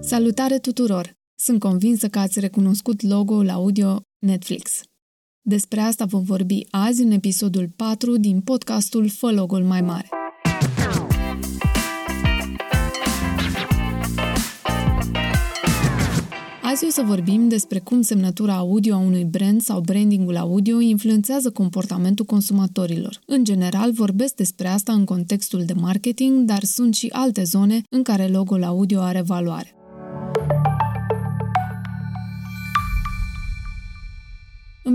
Salutare tuturor! Sunt convinsă că ați recunoscut logo-ul audio Netflix. Despre asta vom vorbi azi în episodul 4 din podcastul Fă logo mai mare. Azi o să vorbim despre cum semnătura audio a unui brand sau brandingul audio influențează comportamentul consumatorilor. În general, vorbesc despre asta în contextul de marketing, dar sunt și alte zone în care logo-ul audio are valoare.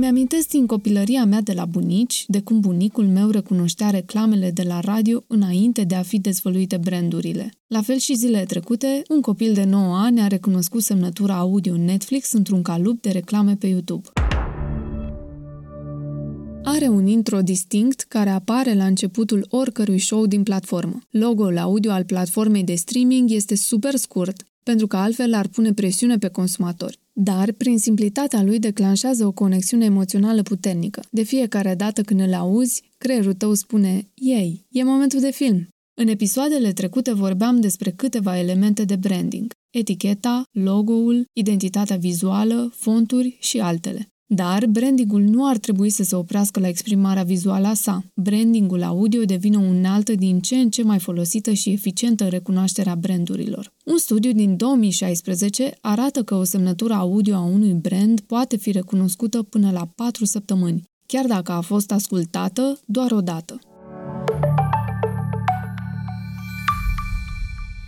Îmi amintesc din copilăria mea de la bunici, de cum bunicul meu recunoștea reclamele de la radio înainte de a fi dezvăluite brandurile. La fel și zilele trecute, un copil de 9 ani a recunoscut semnătura audio Netflix într-un calup de reclame pe YouTube. Are un intro distinct care apare la începutul oricărui show din platformă. Logo-ul audio al platformei de streaming este super scurt, pentru că altfel ar pune presiune pe consumatori. Dar, prin simplitatea lui, declanșează o conexiune emoțională puternică. De fiecare dată când îl auzi, creierul tău spune, ei, e momentul de film. În episoadele trecute vorbeam despre câteva elemente de branding. Eticheta, logo-ul, identitatea vizuală, fonturi și altele. Dar brandingul nu ar trebui să se oprească la exprimarea vizuală a sa. Brandingul audio devine o unealtă din ce în ce mai folosită și eficientă în recunoașterea brandurilor. Un studiu din 2016 arată că o semnătură audio a unui brand poate fi recunoscută până la 4 săptămâni, chiar dacă a fost ascultată doar o dată.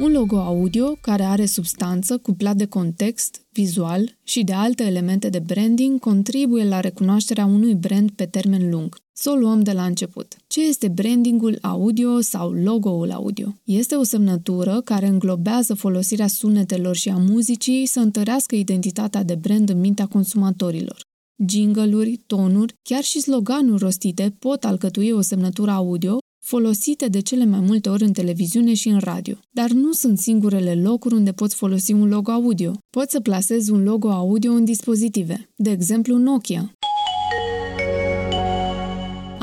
Un logo audio care are substanță cuplat de context, vizual și de alte elemente de branding contribuie la recunoașterea unui brand pe termen lung. Să o luăm de la început. Ce este brandingul audio sau logo-ul audio? Este o semnătură care înglobează folosirea sunetelor și a muzicii să întărească identitatea de brand în mintea consumatorilor. Jingle-uri, tonuri, chiar și sloganuri rostite pot alcătui o semnătură audio folosite de cele mai multe ori în televiziune și în radio. Dar nu sunt singurele locuri unde poți folosi un logo audio. Poți să plasezi un logo audio în dispozitive, de exemplu Nokia.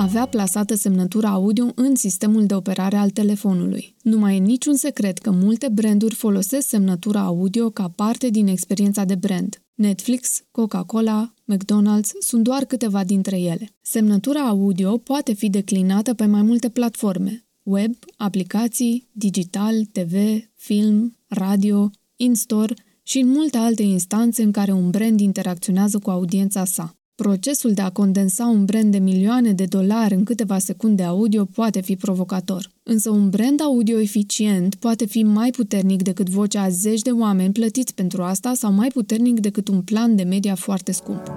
Avea plasată semnătura audio în sistemul de operare al telefonului. Nu mai e niciun secret că multe branduri folosesc semnătura audio ca parte din experiența de brand. Netflix, Coca-Cola, McDonald's sunt doar câteva dintre ele. Semnătura audio poate fi declinată pe mai multe platforme, web, aplicații, digital, TV, film, radio, in-store și în multe alte instanțe în care un brand interacționează cu audiența sa. Procesul de a condensa un brand de milioane de dolari în câteva secunde audio poate fi provocator. Însă un brand audio eficient poate fi mai puternic decât vocea a zeci de oameni plătiți pentru asta sau mai puternic decât un plan de media foarte scump.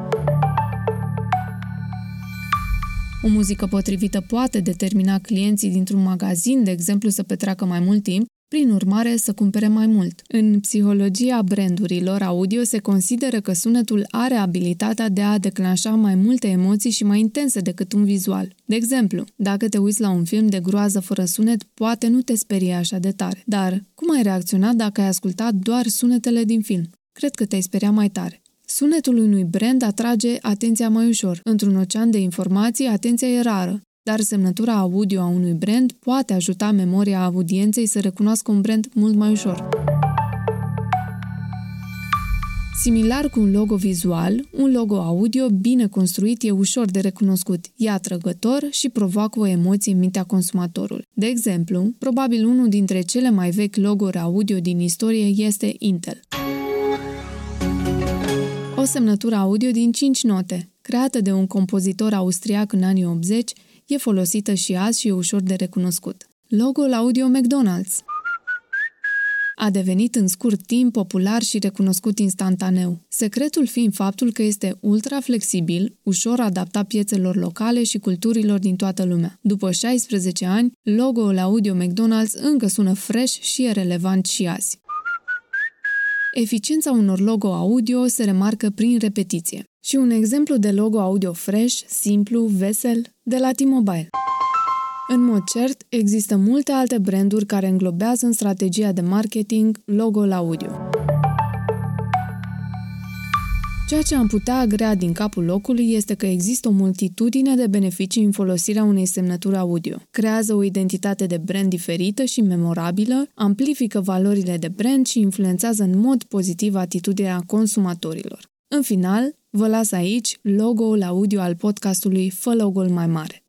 O muzică potrivită poate determina clienții dintr-un magazin, de exemplu, să petreacă mai mult timp, prin urmare să cumpere mai mult. În psihologia brandurilor audio se consideră că sunetul are abilitatea de a declanșa mai multe emoții și mai intense decât un vizual. De exemplu, dacă te uiți la un film de groază fără sunet, poate nu te sperie așa de tare. Dar cum ai reacționat dacă ai ascultat doar sunetele din film? Cred că te-ai speria mai tare. Sunetul unui brand atrage atenția mai ușor. Într-un ocean de informații, atenția e rară dar semnătura audio a unui brand poate ajuta memoria audienței să recunoască un brand mult mai ușor. Similar cu un logo vizual, un logo audio bine construit e ușor de recunoscut, e atrăgător și provoacă o emoție în mintea consumatorului. De exemplu, probabil unul dintre cele mai vechi logo-uri audio din istorie este Intel. O semnătură audio din 5 note, creată de un compozitor austriac în anii 80, e folosită și azi și e ușor de recunoscut. Logo-ul audio McDonald's a devenit în scurt timp popular și recunoscut instantaneu, secretul fiind faptul că este ultra flexibil, ușor adaptat piețelor locale și culturilor din toată lumea. După 16 ani, logo-ul audio McDonald's încă sună fresh și e relevant și azi. Eficiența unor logo audio se remarcă prin repetiție. Și un exemplu de logo audio fresh, simplu, vesel, de la T-Mobile. În mod cert, există multe alte branduri care înglobează în strategia de marketing logo-ul audio. Ceea ce am putea agrea din capul locului este că există o multitudine de beneficii în folosirea unei semnături audio. Creează o identitate de brand diferită și memorabilă, amplifică valorile de brand și influențează în mod pozitiv atitudinea consumatorilor. În final, vă las aici logo-ul audio al podcastului Fă logo-ul mai mare.